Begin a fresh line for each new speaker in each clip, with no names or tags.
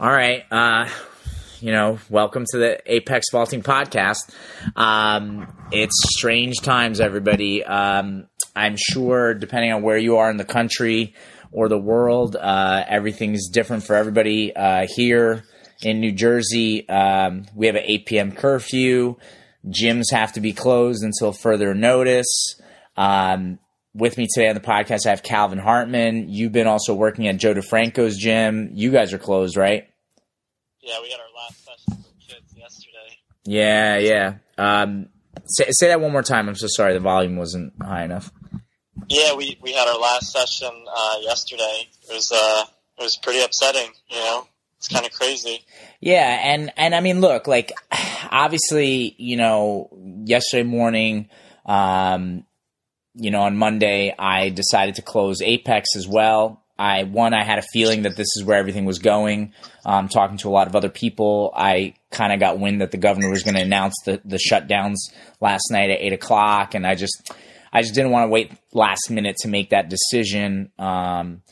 All right. Uh, you know, welcome to the Apex Vaulting Podcast. Um, it's strange times, everybody. Um, I'm sure, depending on where you are in the country or the world, uh, everything's different for everybody. Uh, here in New Jersey, um, we have an 8 p.m. curfew. Gyms have to be closed until further notice. Um, with me today on the podcast, I have Calvin Hartman. You've been also working at Joe DeFranco's gym. You guys are closed, right?
Yeah, we had our last session for kids yesterday.
Yeah, yeah. Um, say, say that one more time. I'm so sorry. The volume wasn't high enough.
Yeah, we, we had our last session uh, yesterday. It was uh, it was pretty upsetting. You know, it's kind of crazy.
Yeah, and and I mean, look, like obviously, you know, yesterday morning, um, you know, on Monday, I decided to close Apex as well. I one, I had a feeling that this is where everything was going. Um, talking to a lot of other people, I kind of got wind that the governor was going to announce the the shutdowns last night at eight o'clock, and I just I just didn't want to wait last minute to make that decision. Um,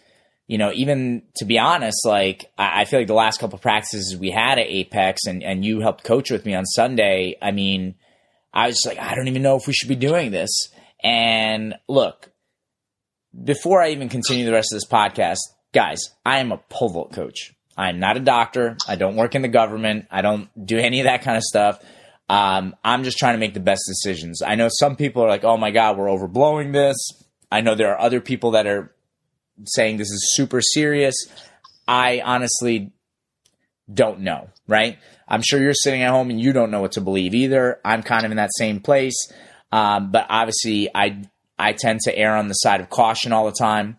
you know, even to be honest, like I, I feel like the last couple practices we had at Apex, and and you helped coach with me on Sunday. I mean, I was like, I don't even know if we should be doing this. And look, before I even continue the rest of this podcast, guys, I am a pole vault coach. I'm not a doctor. I don't work in the government. I don't do any of that kind of stuff. Um, I'm just trying to make the best decisions. I know some people are like, oh my God, we're overblowing this. I know there are other people that are saying this is super serious. I honestly don't know, right? I'm sure you're sitting at home and you don't know what to believe either. I'm kind of in that same place. Um, but obviously, I I tend to err on the side of caution all the time.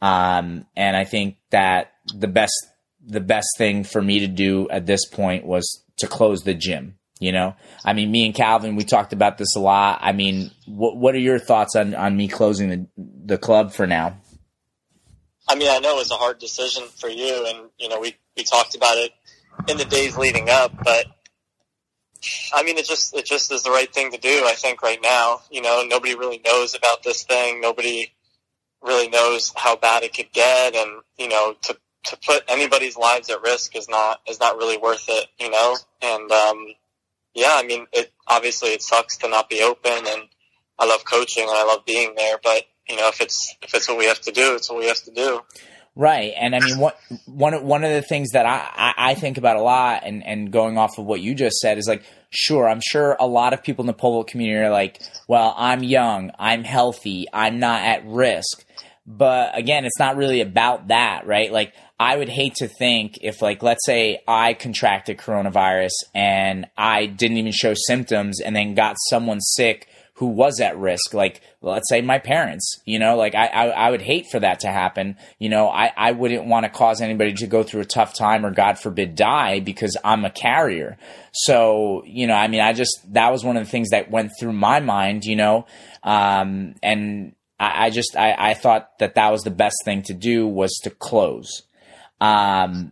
Um, and I think that the best the best thing for me to do at this point was to close the gym. You know, I mean, me and Calvin, we talked about this a lot. I mean, what what are your thoughts on on me closing the the club for now?
I mean, I know it was a hard decision for you, and you know, we we talked about it in the days leading up, but I mean, it just it just is the right thing to do. I think right now, you know, nobody really knows about this thing. Nobody really knows how bad it could get, and you know, to to put anybody's lives at risk is not is not really worth it. You know, and um, yeah, I mean, it obviously it sucks to not be open, and I love coaching and I love being there, but you know, if it's if it's what we have to do, it's what we have to do.
Right, and I mean, what, one one of the things that I, I, think about a lot, and and going off of what you just said, is like, sure, I'm sure a lot of people in the vault community are like, well, I'm young, I'm healthy, I'm not at risk, but again, it's not really about that, right? Like, I would hate to think if, like, let's say I contracted coronavirus and I didn't even show symptoms, and then got someone sick who was at risk, like let's say my parents, you know, like I, I, I, would hate for that to happen. You know, I, I wouldn't want to cause anybody to go through a tough time or God forbid die because I'm a carrier. So, you know, I mean, I just, that was one of the things that went through my mind, you know, um, and I, I just, I, I thought that that was the best thing to do was to close. Um,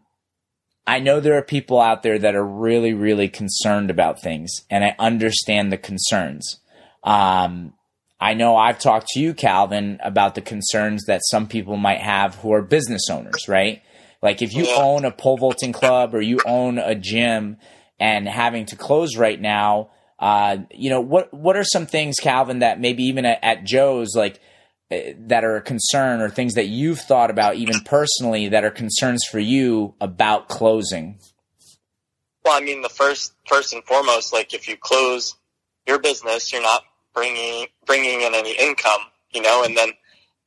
I know there are people out there that are really, really concerned about things, and I understand the concerns. Um, I know I've talked to you, Calvin, about the concerns that some people might have who are business owners, right? Like if you own a pole vaulting club or you own a gym and having to close right now, uh, you know, what what are some things, Calvin, that maybe even at, at Joe's, like uh, that are a concern or things that you've thought about even personally that are concerns for you about closing?
Well, I mean, the first first and foremost, like if you close your business, you're not bringing bringing in any income, you know, and then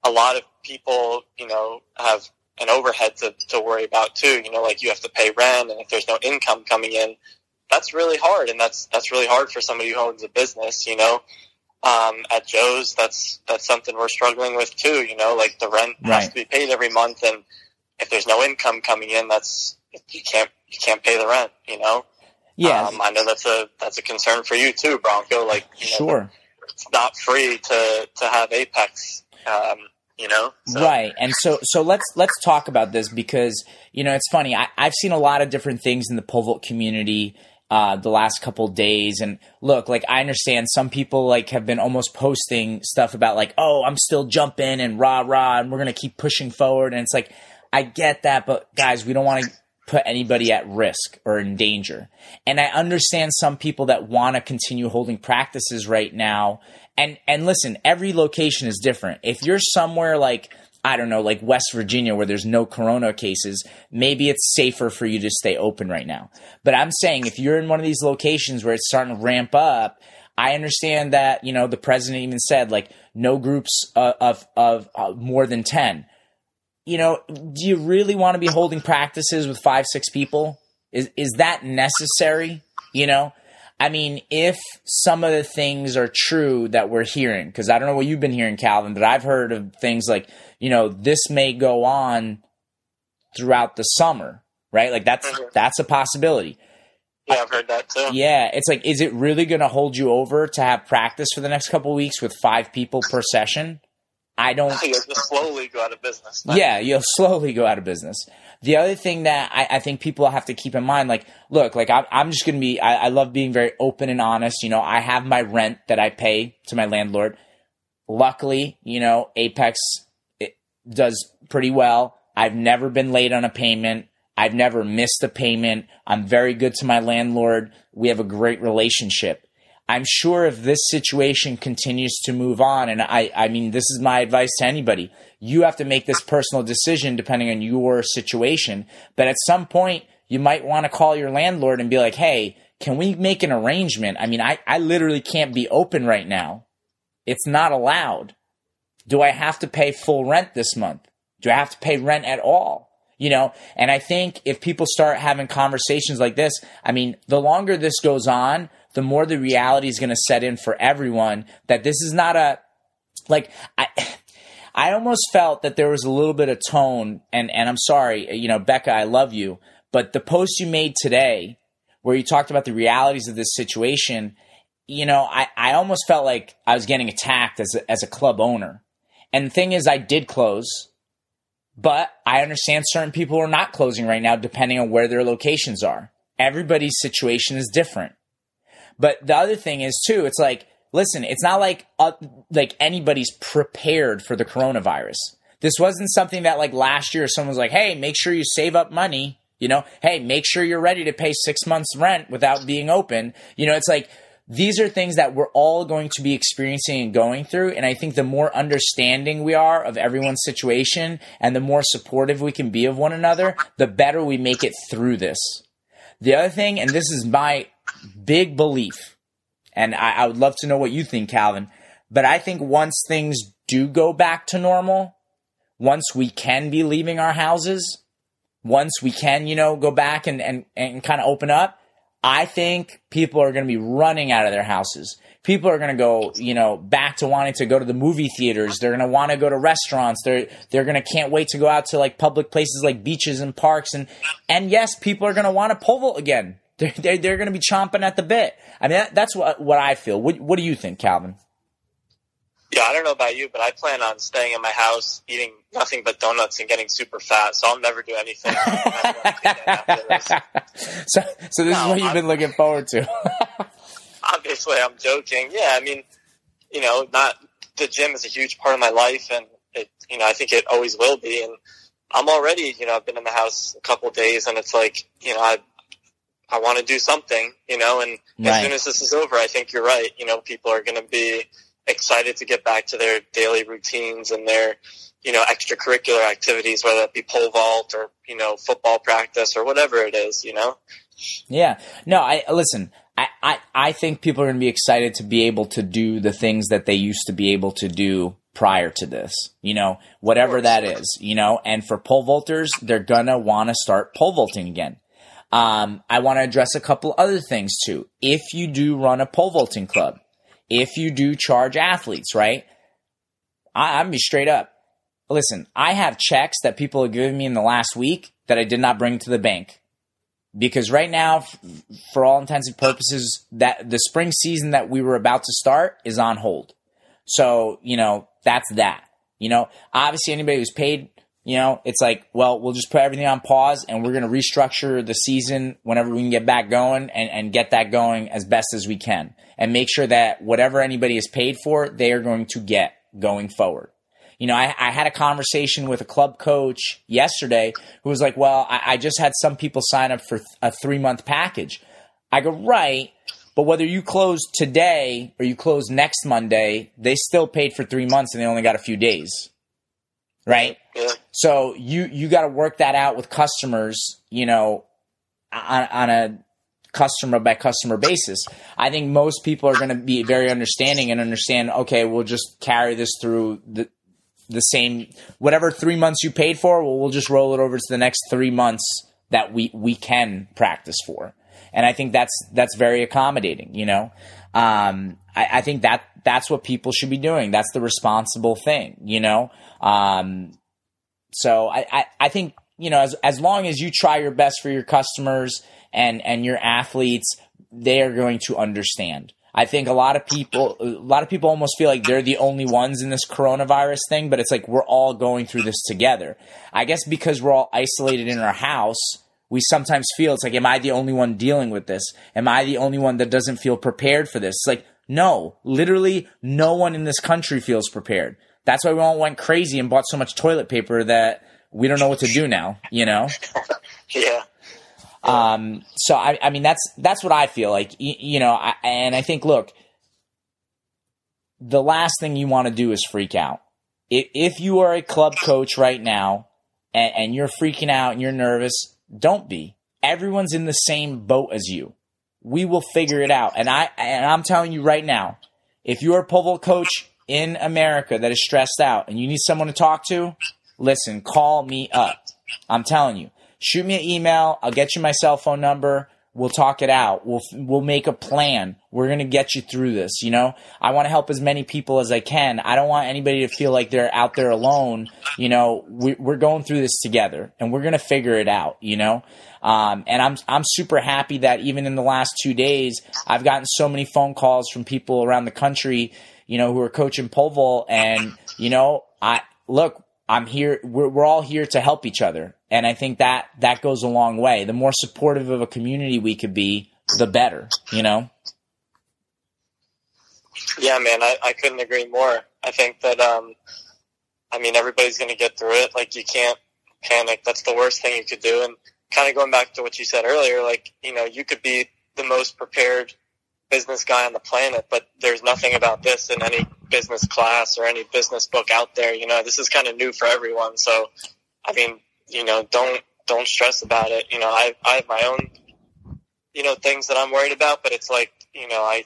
a lot of people, you know, have an overhead to, to worry about too. You know, like you have to pay rent, and if there's no income coming in, that's really hard, and that's that's really hard for somebody who owns a business. You know, um, at Joe's, that's that's something we're struggling with too. You know, like the rent right. has to be paid every month, and if there's no income coming in, that's you can't you can't pay the rent. You know.
Yeah,
um, I know that's a that's a concern for you too, Bronco. Like, you know,
sure,
it's not free to to have Apex. Um, you know,
so. right? And so so let's let's talk about this because you know it's funny. I, I've seen a lot of different things in the pole vault community. Uh, the last couple days and look like i understand some people like have been almost posting stuff about like oh i'm still jumping and rah rah and we're gonna keep pushing forward and it's like i get that but guys we don't want to put anybody at risk or in danger. And I understand some people that want to continue holding practices right now. And and listen, every location is different. If you're somewhere like I don't know, like West Virginia where there's no corona cases, maybe it's safer for you to stay open right now. But I'm saying if you're in one of these locations where it's starting to ramp up, I understand that, you know, the president even said like no groups of of, of uh, more than 10 you know, do you really want to be holding practices with five, six people? Is is that necessary? You know, I mean, if some of the things are true that we're hearing, because I don't know what you've been hearing, Calvin, but I've heard of things like, you know, this may go on throughout the summer, right? Like that's mm-hmm. that's a possibility.
Yeah, I've heard that too.
Yeah, it's like, is it really going to hold you over to have practice for the next couple weeks with five people per session? I don't.
You'll slowly go out of business.
Yeah, you'll slowly go out of business. The other thing that I, I think people have to keep in mind, like, look, like I'm, I'm just going to be, I, I love being very open and honest. You know, I have my rent that I pay to my landlord. Luckily, you know, Apex does pretty well. I've never been late on a payment. I've never missed a payment. I'm very good to my landlord. We have a great relationship. I'm sure if this situation continues to move on, and I, I mean, this is my advice to anybody. You have to make this personal decision depending on your situation. But at some point, you might want to call your landlord and be like, hey, can we make an arrangement? I mean, I, I literally can't be open right now. It's not allowed. Do I have to pay full rent this month? Do I have to pay rent at all? You know, and I think if people start having conversations like this, I mean, the longer this goes on, the more the reality is going to set in for everyone that this is not a like I I almost felt that there was a little bit of tone and and I'm sorry, you know, Becca, I love you, but the post you made today where you talked about the realities of this situation, you know, I, I almost felt like I was getting attacked as a, as a club owner. And the thing is, I did close, but I understand certain people are not closing right now, depending on where their locations are. Everybody's situation is different. But the other thing is too, it's like, listen, it's not like uh, like anybody's prepared for the coronavirus. This wasn't something that like last year someone was like, "Hey, make sure you save up money." You know, "Hey, make sure you're ready to pay 6 months rent without being open." You know, it's like these are things that we're all going to be experiencing and going through. And I think the more understanding we are of everyone's situation and the more supportive we can be of one another, the better we make it through this. The other thing, and this is my big belief, and I, I would love to know what you think, Calvin, but I think once things do go back to normal, once we can be leaving our houses, once we can, you know, go back and, and, and kind of open up, I think people are going to be running out of their houses. People are going to go, you know, back to wanting to go to the movie theaters. They're going to want to go to restaurants. They're they're going to can't wait to go out to like public places like beaches and parks and and yes, people are going to want to pole vault again. They're, they're, they're going to be chomping at the bit. I mean, that, that's what, what I feel. What, what do you think, Calvin?
Yeah, I don't know about you, but I plan on staying in my house, eating nothing but donuts and getting super fat. So I'll never do anything.
so, so this no, is what you've I'm, been looking forward to.
obviously, I'm joking. Yeah, I mean, you know, not the gym is a huge part of my life, and it, you know, I think it always will be. And I'm already, you know, I've been in the house a couple days, and it's like, you know, I I want to do something, you know, and right. as soon as this is over, I think you're right. You know, people are going to be excited to get back to their daily routines and their, you know, extracurricular activities, whether it be pole vault or, you know, football practice or whatever it is, you know?
Yeah. No, I, listen, I, I, I think people are going to be excited to be able to do the things that they used to be able to do prior to this, you know, whatever that is, you know, and for pole vaulters, they're going to want to start pole vaulting again. Um, I want to address a couple other things too. If you do run a pole vaulting club, if you do charge athletes, right? I, I'm be straight up. Listen, I have checks that people have given me in the last week that I did not bring to the bank because right now, for all intents and purposes, that the spring season that we were about to start is on hold. So you know that's that. You know, obviously anybody who's paid you know, it's like, well, we'll just put everything on pause and we're going to restructure the season whenever we can get back going and, and get that going as best as we can and make sure that whatever anybody is paid for, they are going to get going forward. You know, I, I had a conversation with a club coach yesterday who was like, well, I, I just had some people sign up for a three month package. I go, right. But whether you close today or you close next Monday, they still paid for three months and they only got a few days. Right?
Yeah.
So you you got to work that out with customers, you know, on, on a customer by customer basis. I think most people are going to be very understanding and understand. Okay, we'll just carry this through the the same whatever three months you paid for. Well, we'll just roll it over to the next three months that we we can practice for. And I think that's that's very accommodating. You know, um, I, I think that that's what people should be doing. That's the responsible thing. You know. Um, so I, I, I think you know as as long as you try your best for your customers and and your athletes, they are going to understand. I think a lot of people a lot of people almost feel like they're the only ones in this coronavirus thing, but it's like we're all going through this together. I guess because we're all isolated in our house, we sometimes feel it's like am I the only one dealing with this? Am I the only one that doesn't feel prepared for this? It's like no, literally no one in this country feels prepared. That's why we all went crazy and bought so much toilet paper that we don't know what to do now, you know?
Yeah.
Um, so I, I mean, that's, that's what I feel like, you, you know, I, and I think, look, the last thing you want to do is freak out. If, if you are a club coach right now and, and you're freaking out and you're nervous, don't be. Everyone's in the same boat as you. We will figure it out. And I, and I'm telling you right now, if you're a pole coach in America that is stressed out and you need someone to talk to, listen, call me up. I'm telling you shoot me an email. I'll get you my cell phone number. We'll talk it out. We'll we'll make a plan. We're gonna get you through this. You know, I want to help as many people as I can. I don't want anybody to feel like they're out there alone. You know, we, we're going through this together, and we're gonna figure it out. You know, um, and I'm I'm super happy that even in the last two days, I've gotten so many phone calls from people around the country. You know, who are coaching pole vault, and you know, I look. I'm here. We're, we're all here to help each other. And I think that that goes a long way. The more supportive of a community we could be, the better, you know?
Yeah, man, I, I couldn't agree more. I think that, um, I mean, everybody's going to get through it. Like, you can't panic. That's the worst thing you could do. And kind of going back to what you said earlier, like, you know, you could be the most prepared business guy on the planet, but there's nothing about this in any business class or any business book out there. You know, this is kind of new for everyone. So, I mean, you know, don't don't stress about it. You know, I I have my own, you know, things that I'm worried about, but it's like, you know, I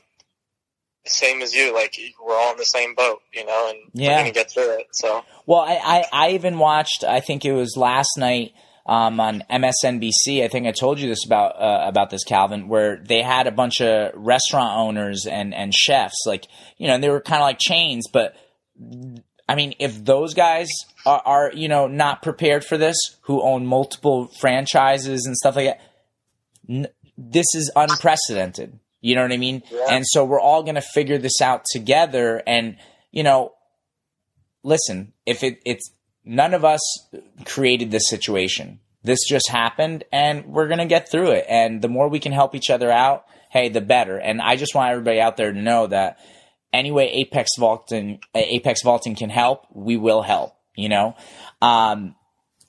same as you, like we're all in the same boat, you know, and
Yeah.
we're gonna get through it. So
Well, I, I, I even watched, I think it was last night um, on MSNBC. I think I told you this about uh, about this, Calvin, where they had a bunch of restaurant owners and, and chefs, like, you know, and they were kind of like chains, but I mean, if those guys are, are, you know, not prepared for this, who own multiple franchises and stuff like that, n- this is unprecedented. You know what I mean?
Yeah.
And so we're all going to figure this out together. And, you know, listen, if it, it's none of us created this situation. This just happened and we're going to get through it. And the more we can help each other out, hey, the better. And I just want everybody out there to know that any way Apex Vaulting, Apex Vaulting can help, we will help, you know? Um,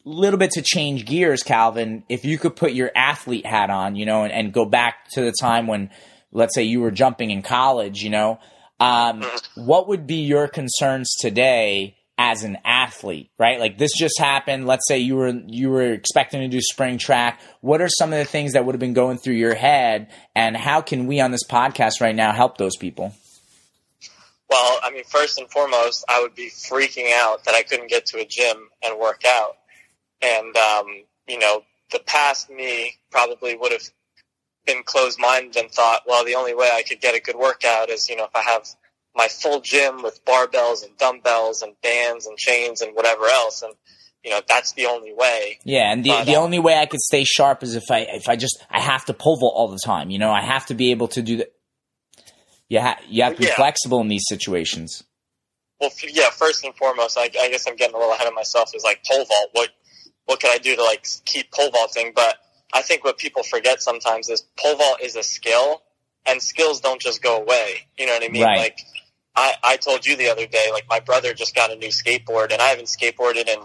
little bit to change gears, Calvin, if you could put your athlete hat on, you know, and, and go back to the time when, let's say you were jumping in college, you know, um, what would be your concerns today as an athlete, right? Like this just happened. Let's say you were you were expecting to do spring track. What are some of the things that would have been going through your head, and how can we on this podcast right now help those people?
Well, I mean, first and foremost, I would be freaking out that I couldn't get to a gym and work out. And, um, you know, the past me probably would have been closed minded and thought, well, the only way I could get a good workout is, you know, if I have my full gym with barbells and dumbbells and bands and chains and whatever else. And, you know, that's the only way.
Yeah, and the
But,
the
uh,
only way I could stay sharp is if I if I just I have to pole vault all the time. You know, I have to be able to do that. You ha- you have to be
Yeah.
flexible in these situations.
Well, f- yeah, first and foremost, I, I guess I'm getting a little ahead of myself is like pole vault. What, what can I do to like keep pole vaulting? But I think what people forget sometimes is pole vault is a skill and skills don't just go away. You know what I mean?
Right.
Like, I, I told you the other day, like my brother just got a new skateboard and I haven't skateboarded in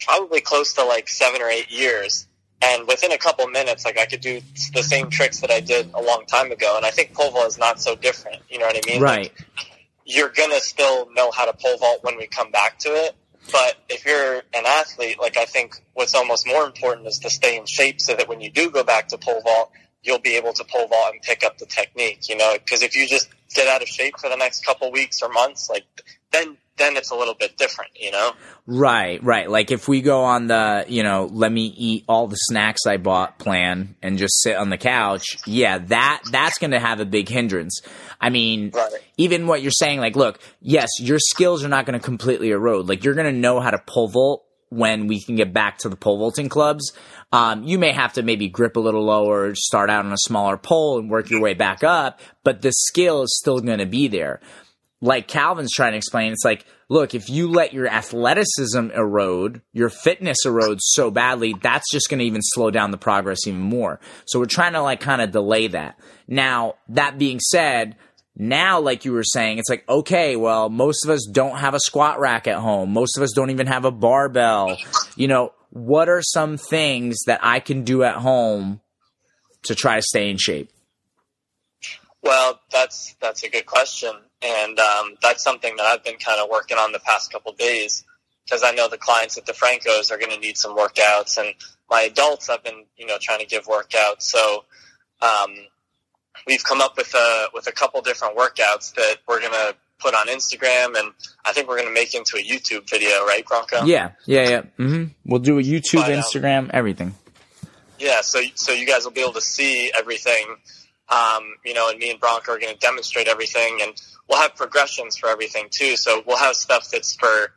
probably close to like seven or eight years. And within a couple minutes, like I could do the same tricks that I did a long time ago. And I think pole vault is not so different. You know what I mean?
Right.
Like, you're gonna still know how to pole vault when we come back to it. But if you're an athlete, like I think what's almost more important is to stay in shape so that when you do go back to pole vault, you'll be able to pole vault and pick up the technique, you know, because if you just get out of shape for the next couple weeks or months, like then then it's a little bit different, you know?
Right, right. Like if we go on the, you know, let me eat all the snacks I bought plan and just sit on the couch, yeah, that that's going to have a big hindrance. I mean,
Right.
even what you're saying, like, look, yes, your skills are not going to completely erode. Like, you're going to know how to pole vault when we can get back to the pole vaulting clubs. Um, you may have to maybe grip a little lower, start out on a smaller pole and work your way back up, but the skill is still going to be there. Like Calvin's trying to explain, it's like, look, if you let your athleticism erode, your fitness erodes so badly, that's just going to even slow down the progress even more. So we're trying to like kind of delay that. Now, that being said, now, like you were saying, it's like, okay, well, most of us don't have a squat rack at home. Most of us don't even have a barbell. You know, what are some things that I can do at home to try to stay in shape?
Well, that's that's a good question, and um, that's something that I've been kind of working on the past couple days because I know the clients at DeFranco's are going to need some workouts, and my adults I've been you know trying to give workouts. So um, we've come up with a with a couple different workouts that we're going to put on Instagram, and I think we're going to make into a YouTube video, right, Bronco?
Yeah, yeah, yeah. hmm We'll do a YouTube,
But, um,
Instagram, everything.
Yeah, so so you guys will be able to see everything, um, you know, and me and Bronco are going to demonstrate everything, and we'll have progressions for everything too. So we'll have stuff that's for,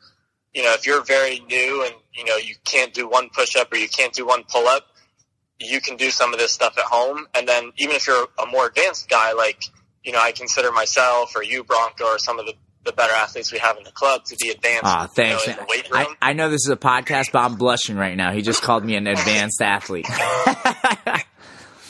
you know, if you're very new and you know you can't do one push up or you can't do one pull up, you can do some of this stuff at home, and then even if you're a more advanced guy, like you know, I consider myself or you, Bronco, or some of the the better athletes we have in the club to be advanced.
Ah, thanks.
You know, in the weight
I. I know this is a podcast, but I'm blushing right now. He just called me an advanced athlete.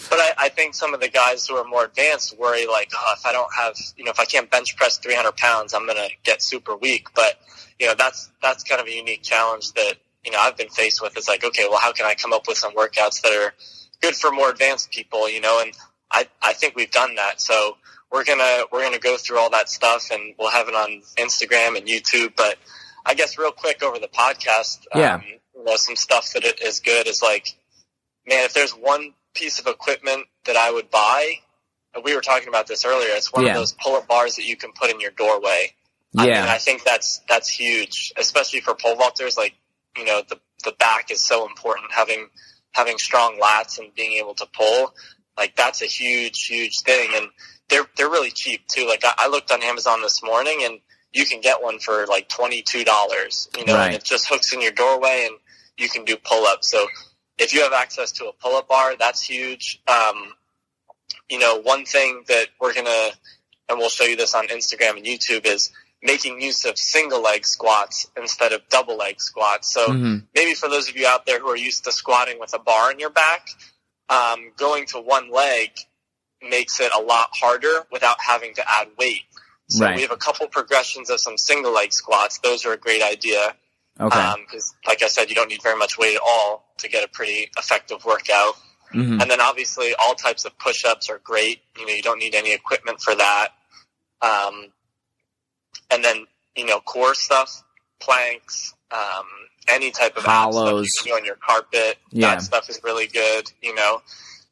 But I, I think some of the guys who are more advanced worry like, oh, if I don't have, you know, if I can't bench press 300 pounds, I'm going to get super weak. But, you know, that's, that's kind of a unique challenge that, you know, I've been faced with is like, okay, well, how can I come up with some workouts that are good for more advanced people, you know, and I, I think we've done that. So we're going to, we're going to go through all that stuff and we'll have it on Instagram and YouTube. But I guess real quick over the podcast,
Yeah.
um, you know, some stuff that it is good is like, man, if there's one piece of equipment that I would buy, we were talking about this earlier. It's one
Yeah.
of those pull-up bars that you can put in your doorway. I mean,
yeah.
I think that's that's huge, especially for pole vaulters. Like, you know, the the back is so important. Having having strong lats and being able to pull, like that's a huge, huge thing. And they're they're really cheap too. Like I, I looked on Amazon this morning, and you can get one for like twenty two dollars. You know,
Right.
and it just hooks in your doorway, and you can do pull-ups. So if you have access to a pull-up bar, that's huge. Um, you know, one thing that we're gonna, and we'll show you this on Instagram and YouTube, is making use of single leg squats instead of double leg squats. So
Mhm.
maybe for those of you out there who are used to squatting with a bar in your back, um, going to one leg makes it a lot harder without having to add weight. So
Right.
we have a couple progressions of some single leg squats. Those are a great idea
Okay.
because, like I said, you don't need very much weight at all to get a pretty effective workout.
Mhm.
And then obviously all types of push-ups are great. You know, you don't need any equipment for that. Um, and then, you know, core stuff, planks, um, any type of ab stuff you can do on your carpet.
Yeah.
That stuff is really good. You know,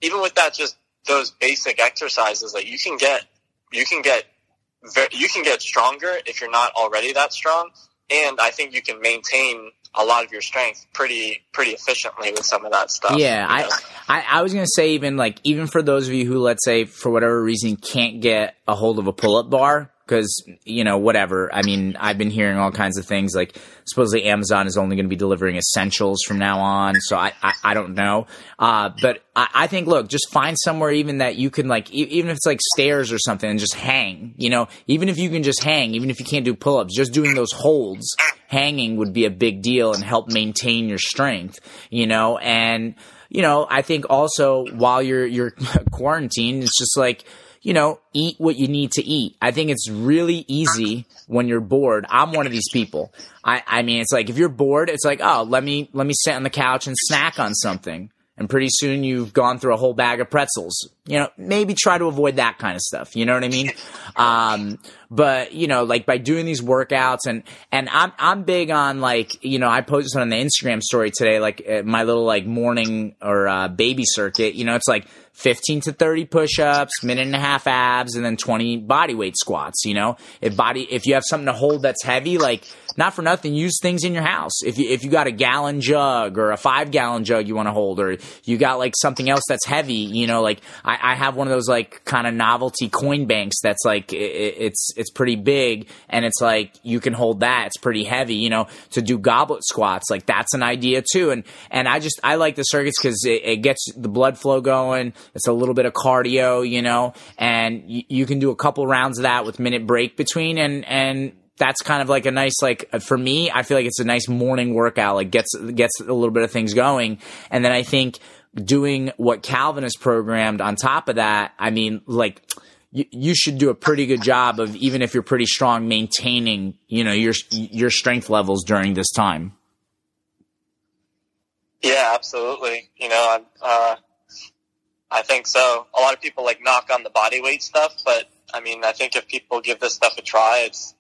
even with that, just those basic exercises, like you can get, you can get, you can get stronger if you're not already that strong. And I think you can maintain a lot of your strength pretty, pretty efficiently with some of that stuff.
Yeah,
you know?
I, I I was gonna say even like even for those of you who let's say for whatever reason can't get a hold of a pull up bar because you know whatever. I mean, I've been hearing all kinds of things like supposedly Amazon is only going to be delivering essentials from now on. So I I, I don't know, uh, but I, I think look, just find somewhere even that you can like e- even if it's like stairs or something and just hang. You know, even if you can just hang, even if you can't do pull ups, just doing those holds hanging would be a big deal and help maintain your strength. You know, and you know, I think also while you're you're quarantined, it's just like you know, eat what you need to eat. I think it's really easy when you're bored. I'm one of these people. I, I mean, it's like if you're bored, it's like, oh, let me let me sit on the couch and snack on something and pretty soon you've gone through a whole bag of pretzels. You know, maybe try to avoid that kind of stuff. You know what I mean? Um, but you know, like by doing these workouts and and I'm I'm big on like you know I posted on the Instagram story today like uh, my little like morning or uh, baby circuit. You know, it's like 15 to 30 push-ups, minute and a half abs, and then 20 body weight squats. You know, if body if you have something to hold that's heavy, like not for nothing, use things in your house. If you if you got a gallon jug or a five gallon jug you want to hold, or you got like something else that's heavy, you know, like I, I have one of those like kind of novelty coin banks that's like it, it's it's pretty big and it's like you can hold that. It's pretty heavy, you know, to do goblet squats. Like that's an idea too. And and I just I like the circuits because it, it gets the blood flow going. It's a little bit of cardio, you know, and you, you can do a couple rounds of that with minute break between and and that's kind of like a nice like uh, for me i feel like it's a nice morning workout like gets gets a little bit of things going and then i think doing what calvin has programmed on top of that i mean like you, you should do a pretty good job of even if you're pretty strong maintaining you know your your strength levels during this time
yeah absolutely you know uh, i think so a lot of people like knock on the body weight stuff but i mean i think if people give this stuff a try it's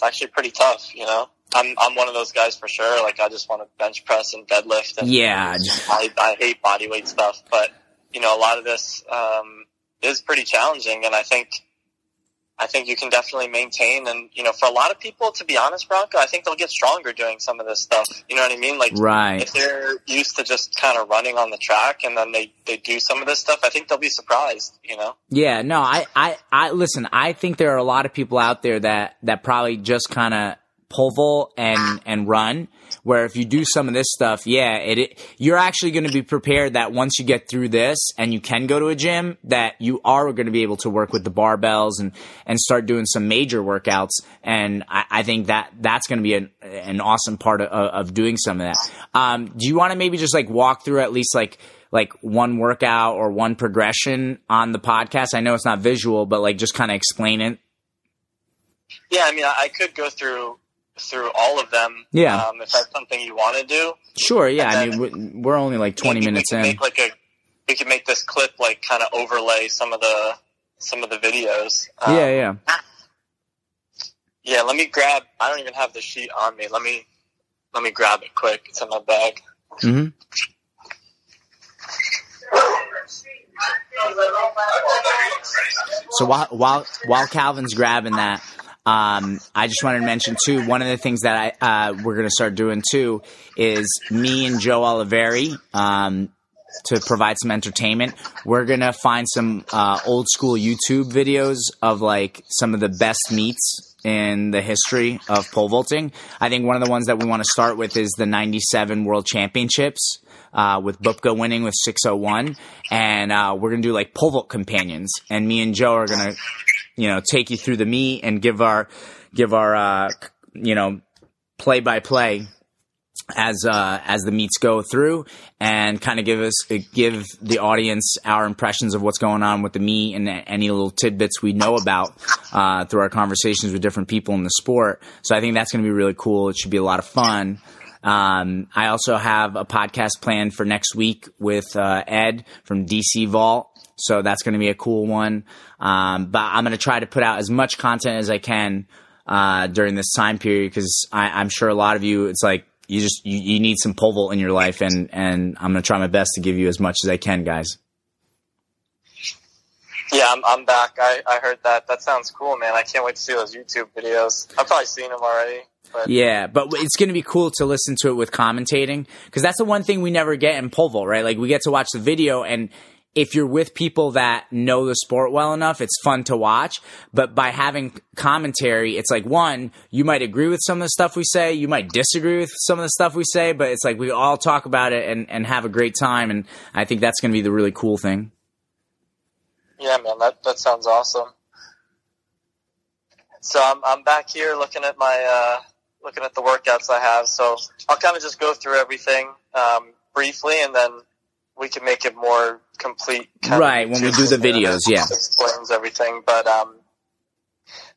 it's actually pretty tough, you know. I'm I'm one of those guys for sure. Like I just want to bench press and deadlift. And
yeah,
I I hate body weight stuff, but you know a lot of this um, is pretty challenging, and I think I think you can definitely maintain. And, you know, for a lot of people, to be honest, Bronco, I think they'll get stronger doing some of this stuff. You know what I mean? Like,
right.
if they're used to just kind of running on the track and then they, they do some of this stuff, I think they'll be surprised, you know?
Yeah, no, I, I, I, listen, I think there are a lot of people out there that, that probably just kind of pole vault and, and run where if you do some of this stuff, yeah, it, it you're actually going to be prepared that once you get through this and you can go to a gym, that you are going to be able to work with the barbells and and start doing some major workouts. And I, I think that that's going to be an, an awesome part of, of doing some of that. Um, do you want to maybe just like walk through at least like like one workout or one progression on the podcast? I know it's not visual, but like just kind of explain it.
Yeah, I mean, I could go through through all of them.
Yeah.
Um, if that's something you want to do.
Sure. Yeah. I mean, we're only like 20 minutes in.
Make like a, we can make this clip like kind of overlay some of the some of the videos.
Um, yeah. Yeah.
Yeah. Let me grab. I don't even have the sheet on me. Let me let me grab it quick. It's in my bag.
Mm-hmm. So while while while Calvin's grabbing that, um, I just wanted to mention too. One of the things that I uh, we're going to start doing too is me and Joe Oliveri. Um, to provide some entertainment, we're gonna find some uh, old school YouTube videos of like some of the best meets in the history of pole vaulting. I think one of the ones that we want to start with is the '97 World Championships. Uh, with Bubka winning with 601, and uh, we're gonna do like pole vault companions, and me and Joe are gonna you know, take you through the meet and give our, give our, uh, you know, play by play as uh, as the meets go through and kind of give us give the audience our impressions of what's going on with the meet and any little tidbits we know about uh, through our conversations with different people in the sport. So I think that's going to be really cool. It should be a lot of fun. Um, I also have a podcast planned for next week with uh, Ed from DC Vault. So that's going to be a cool one. Um, but I'm going to try to put out as much content as I can uh, during this time period because I'm sure a lot of you, it's like you just you, you need some pole vault in your life, and and I'm going to try my best to give you as much as I can, guys.
Yeah, I'm, I'm back. I, I heard that. That sounds cool, man. I can't wait to see those YouTube videos. I've probably seen them already. But.
Yeah, but it's going to be cool to listen to it with commentating because that's the one thing we never get in pole vault, right? Like we get to watch the video and if you're with people that know the sport well enough, it's fun to watch. But by having commentary, it's like one, you might agree with some of the stuff we say, you might disagree with some of the stuff we say, but it's like we all talk about it and, and have a great time. And I think that's going to be the really cool thing.
Yeah, man, that, that sounds awesome. So I'm, I'm back here looking at my, uh, looking at the workouts I have. So I'll kind of just go through everything, um, briefly and then we can make it more complete.
Right, when we do the videos, yeah.
explains everything. But um,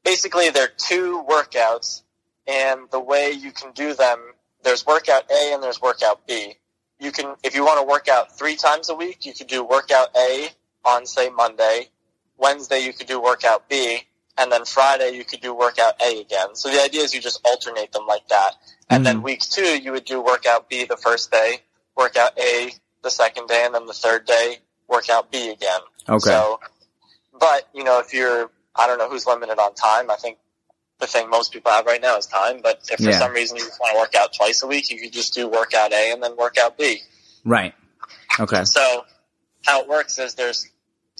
basically, they're two workouts, and the way you can do them, there's workout A and there's workout B. You can, if you want to work out three times a week, you could do workout A on say Monday. Wednesday you could do workout B, and then Friday you could do workout A again. So the idea is you just alternate them like that. And then
Mhm.
week two you would do workout B the first day, workout A the second day, and then the third day workout B again.
Okay.
So, but you know, if you're, I don't know who's limited on time. I think the thing most people have right now is time. But if for
Yeah.
some reason you just want to work out twice a week, you could just do workout A and then workout B.
right. Okay.
So how it works is there's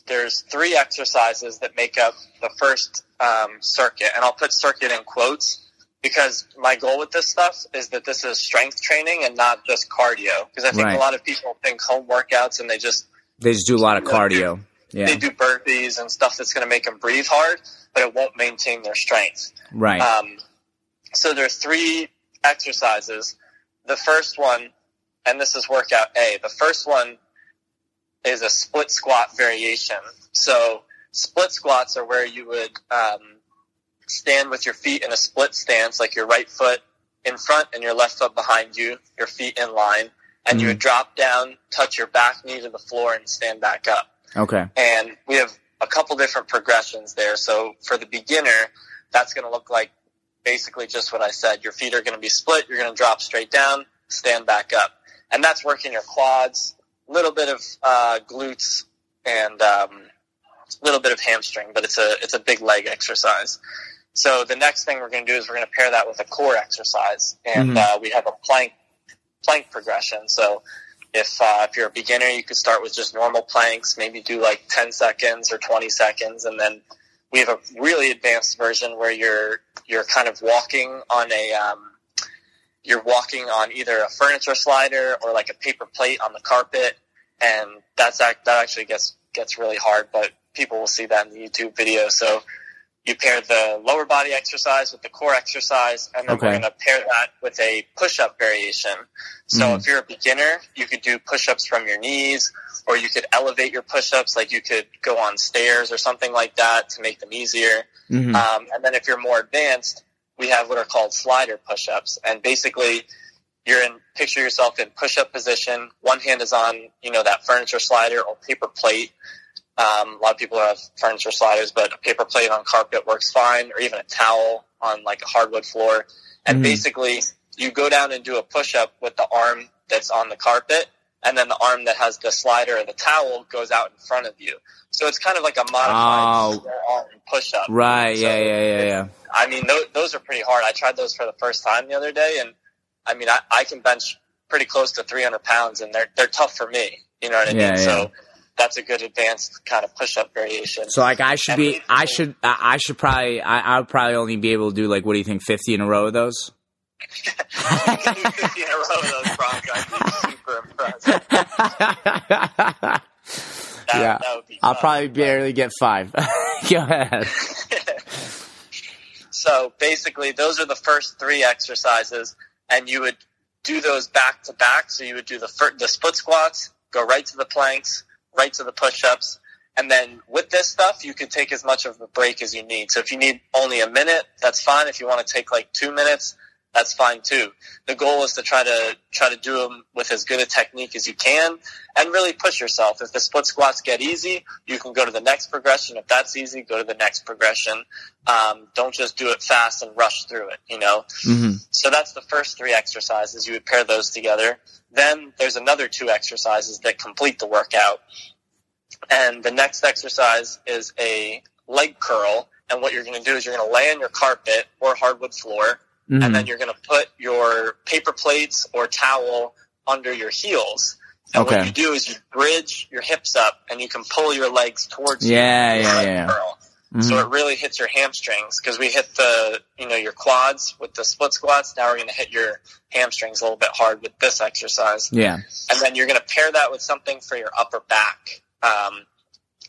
there's three exercises that make up the first um, circuit, and I'll put circuit in quotes because my goal with this stuff is that this is strength training and not just cardio. Because I think
Right.
a lot of people think home workouts and they just
They just do a lot of cardio.
they do burpees and stuff that's going to make them breathe hard, but it won't maintain their strength.
Right.
Um, so there are three exercises. The first one, and this is workout A. The first one is a split squat variation. So split squats are where you would um, stand with your feet in a split stance, like your right foot in front and your left foot behind you, your feet in line, and you
Mhm.
would drop down, touch your back knee to the floor, and stand back up
Okay.
and we have a couple different progressions there. So for the beginner, that's going to look like basically just what I said. Your feet are going to be split. You're going to drop straight down, stand back up, and that's working your quads, a little bit of uh, glutes, and um, a little bit of hamstring. But it's a it's a big leg exercise. So the next thing we're going to do is we're going to pair that with a core exercise, and
Mhm.
uh, we have a plank plank progression. So if uh, if you're a beginner, you could start with just normal planks, maybe do like 10 seconds or 20 seconds, and then we have a really advanced version where you're you're kind of walking on a um, you're walking on either a furniture slider or like a paper plate on the carpet, and that's that actually gets gets really hard, but people will see that in the YouTube video. So you pair the lower body exercise with the core exercise, and then we're going to pair that with a push-up variation. So
Mhm.
if you're a beginner, you could do push-ups from your knees, or you could elevate your push-ups, like you could go on stairs or something like that to make them easier.
Mhm.
Um, and then if you're more advanced, we have what are called slider push-ups, and basically you're in picture yourself in push-up position. One hand is on you know that furniture slider or paper plate. Um, a lot of people have furniture sliders, but a paper plate on carpet works fine, or even a towel on like a hardwood floor. And
Mhm.
basically, you go down and do a push-up with the arm that's on the carpet, and then the arm that has the slider or the towel goes out in front of you. So it's kind of like a modified
Oh.
arm push-up.
Right. Yeah.
So
Yeah. Yeah. Yeah.
I mean, those, those are pretty hard. I tried those for the first time the other day, and I mean, I, I can bench pretty close to 300 pounds, and they're they're tough for me. You know what I
Yeah,
mean?
yeah.
So that's a good advanced kind of push-up variation.
So like I should be, I should, I should probably, I, I would probably only be able to do like, what do you think, fifty in a row of those?
you can do 50 in a row of those, Bronco. I'd be super impressed. That,
Yeah.
that would be
I'll probably barely get five. Go ahead.
so basically, those are the first three exercises, and you would do those back to back. So you would do the fir- the split squats, go right to the planks, right to the push-ups, and then with this stuff, you can take as much of a break as you need. So if you need only a minute, that's fine. If you want to take like two minutes, that's fine too. The goal is to try to try to do them with as good a technique as you can, and really push yourself. If the split squats get easy, you can go to the next progression. If that's easy, go to the next progression. Um, don't just do it fast and rush through it. You know.
hmm
So that's the first three exercises. You would pair those together. Then there's another two exercises that complete the workout. And the next exercise is a leg curl. And what you're going to do is you're going to lay on your carpet or hardwood floor,
hmm
and then you're going to put your paper plates or towel under your heels. And
Okay.
what you do is you bridge your hips up, and you can pull your legs towards you.
Yeah, yeah, yeah.
curl.
Mhm.
So it really hits your hamstrings because we hit the, you know, your quads with the split squats. Now we're going to hit your hamstrings a little bit hard with this exercise.
yeah.
And then you're going to pair that with something for your upper back. Um,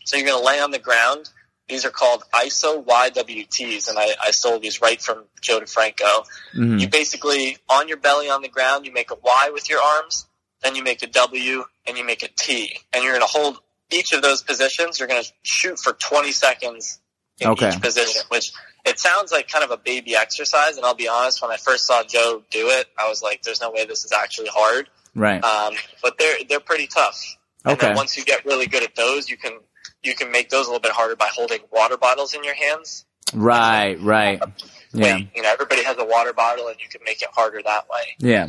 so you're going to lay on the ground. These are called ISO YWTs, and I, I stole these right from Joe DeFranco.
hmm
You basically, on your belly on the ground, you make a Y with your arms, then you make a W, and you make a T. And you're going to hold each of those positions. You're going to shoot for 20 seconds in
Okay.
each position, which it sounds like kind of a baby exercise. And I'll be honest, when I first saw Joe do it, I was like, there's no way this is actually hard.
Right.
Um, but they're, they're pretty tough. And
Okay.
then once you get really good at those, you can, you can make those a little bit harder by holding water bottles in your hands.
Right. Right. Yeah.
Wait, you know, everybody has a water bottle and you can make it harder that way.
Yeah.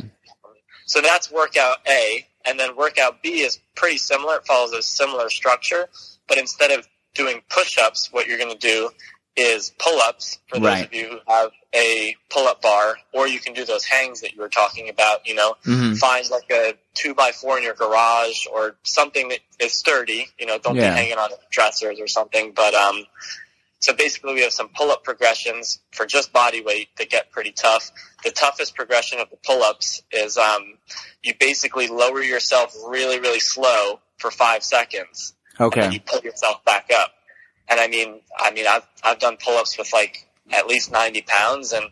So that's workout A. And then workout B is pretty similar. It follows a similar structure, but instead of doing push-ups, what you're going to do is pull-ups for those
Right.
of you who have a pull-up bar, or you can do those hangs that you were talking about, you know,
hmm
find like a two by four in your garage or something that is sturdy, you know, don't
Yeah.
be hanging on dressers or something. But, um, so basically we have some pull-up progressions for just body weight that get pretty tough. The toughest progression of the pull-ups is, um, you basically lower yourself really, really slow for five seconds and
Okay.
you pull yourself back up. And I mean, I mean, I've, I've done pull-ups with like at least 90 pounds and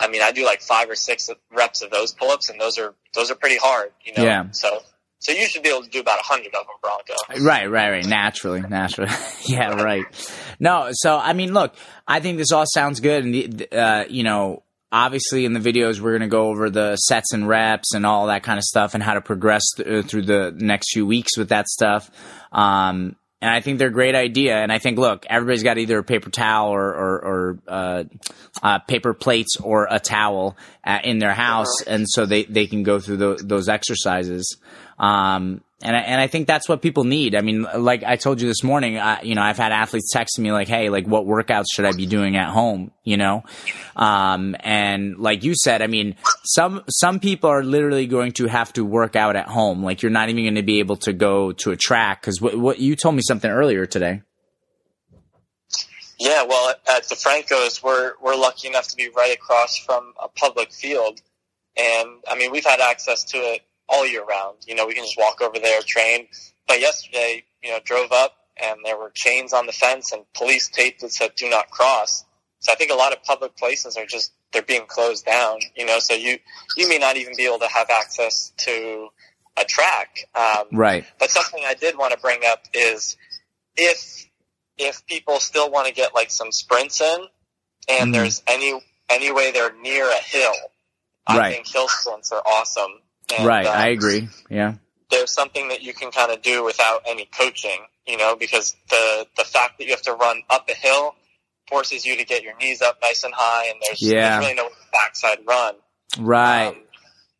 I mean, I do like five or six reps of those pull-ups and those are, those are pretty hard, you know?
Yeah.
So, so you should be able to do about a hundred of them, Bronco.
Right, right, right. Naturally, naturally. yeah, right. No, so I mean, look, I think this all sounds good, and uh, you know, obviously in the videos we're going to go over the sets and reps and all that kind of stuff, and how to progress th- through the next few weeks with that stuff. Um, and I think they're a great idea. And I think, look, everybody's got either a paper towel or or, or uh, uh, paper plates or a towel uh, in their house, and so they they can go through tho- those exercises. Um, and I, and I think that's what people need. I mean, like I told you this morning, I, you know, I've had athletes texting me like, "Hey, like, what workouts should I be doing at home?" You know, um, and like you said, I mean, some some people are literally going to have to work out at home. Like, you're not even going to be able to go to a track because what, what you told me something earlier today.
Yeah, well, at DeFranco's, we're we're lucky enough to be right across from a public field, and I mean we've had access to it all year round. You know, we can just walk over there, train. But yesterday, you know, drove up and there were chains on the fence and police tape that said "Do not cross." So I think a lot of public places are just they're being closed down. You know, so you you may not even be able to have access to a track. Um,
Right.
but something I did want to bring up is if if people still want to get like some sprints in, and
Mhm.
there's any any way they're near a hill, I
Right.
think hill sprints are awesome. And,
right. I agree. Yeah.
There's something that you can kind of do without any coaching, you know, because the the fact that you have to run up a hill forces you to get your knees up nice and high, and there's,
Yeah.
there's really no backside run.
Right.
Um,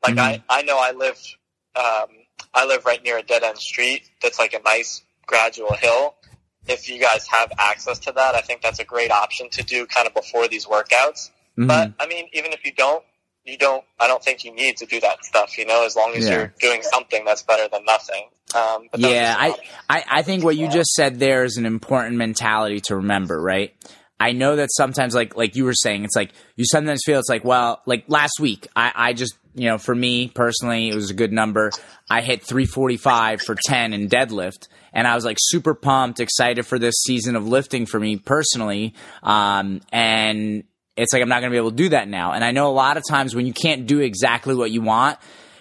like I, I know I live, um, I live right near a dead end street that's like a nice gradual hill. If you guys have access to that, I think that's a great option to do kind of before these workouts.
Mhm.
But I mean, even if you don't, you don't, I don't think you need to do that stuff, you know, as long as
Yeah.
you're doing something that's better than nothing. Um, but
Yeah, I. I, I think what you just said there is an important mentality to remember, right? I know that sometimes, like like you were saying, it's like you sometimes feel it's like, well, like last week, I, I just you know, for me personally, it was a good number. I hit 345 for 10 in deadlift, and I was like super pumped, excited for this season of lifting for me personally. Um, and it's like I'm not going to be able to do that now. And I know a lot of times when you can't do exactly what you want,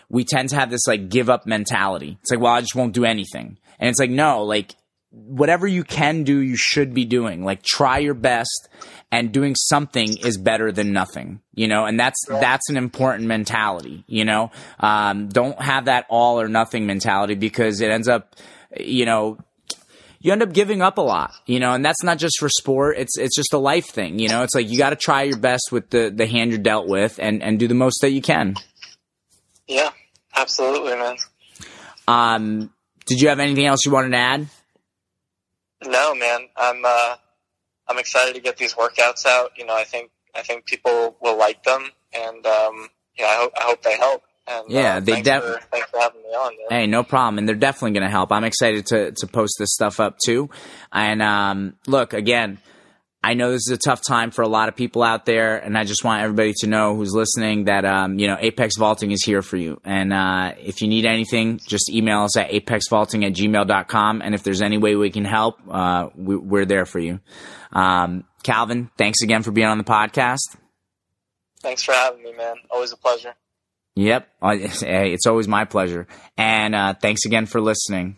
we tend to have this like give up mentality. It's like, well, I just won't do anything. And it's like, no, like whatever you can do, you should be doing. Like try your best and doing something is better than nothing, you know, and that's, that's an important mentality, you know, um, don't have that all or nothing mentality because it ends up, you know, you end up giving up a lot, you know, and that's not just for sport. It's it's just a life thing, you know. It's like you got to try your best with the the hand you're dealt with, and and do the most that you can.
yeah, absolutely, man.
Um, did you have anything else you wanted to add?
No, man, I'm, uh, I'm excited to get these workouts out. You know, I think, I think people will like them and, um, yeah, I hope, I hope they help. And,
Yeah,
uh,
they
thanks
def-
for, thanks for having me on, man.
Hey, no problem, and they're definitely going to help. I'm excited to to post this stuff up too. And um, look, again, I know this is a tough time for a lot of people out there, and I just want everybody to know who's listening that um, you know Apex Vaulting is here for you. And uh, if you need anything, just email us at apexvaulting at gmail.com. And if there's any way we can help, uh, we, we're there for you. Um, Calvin, thanks again for being on the podcast.
Thanks for having me, man. Always a pleasure.
Yep. It's always my pleasure. And uh, thanks again for listening.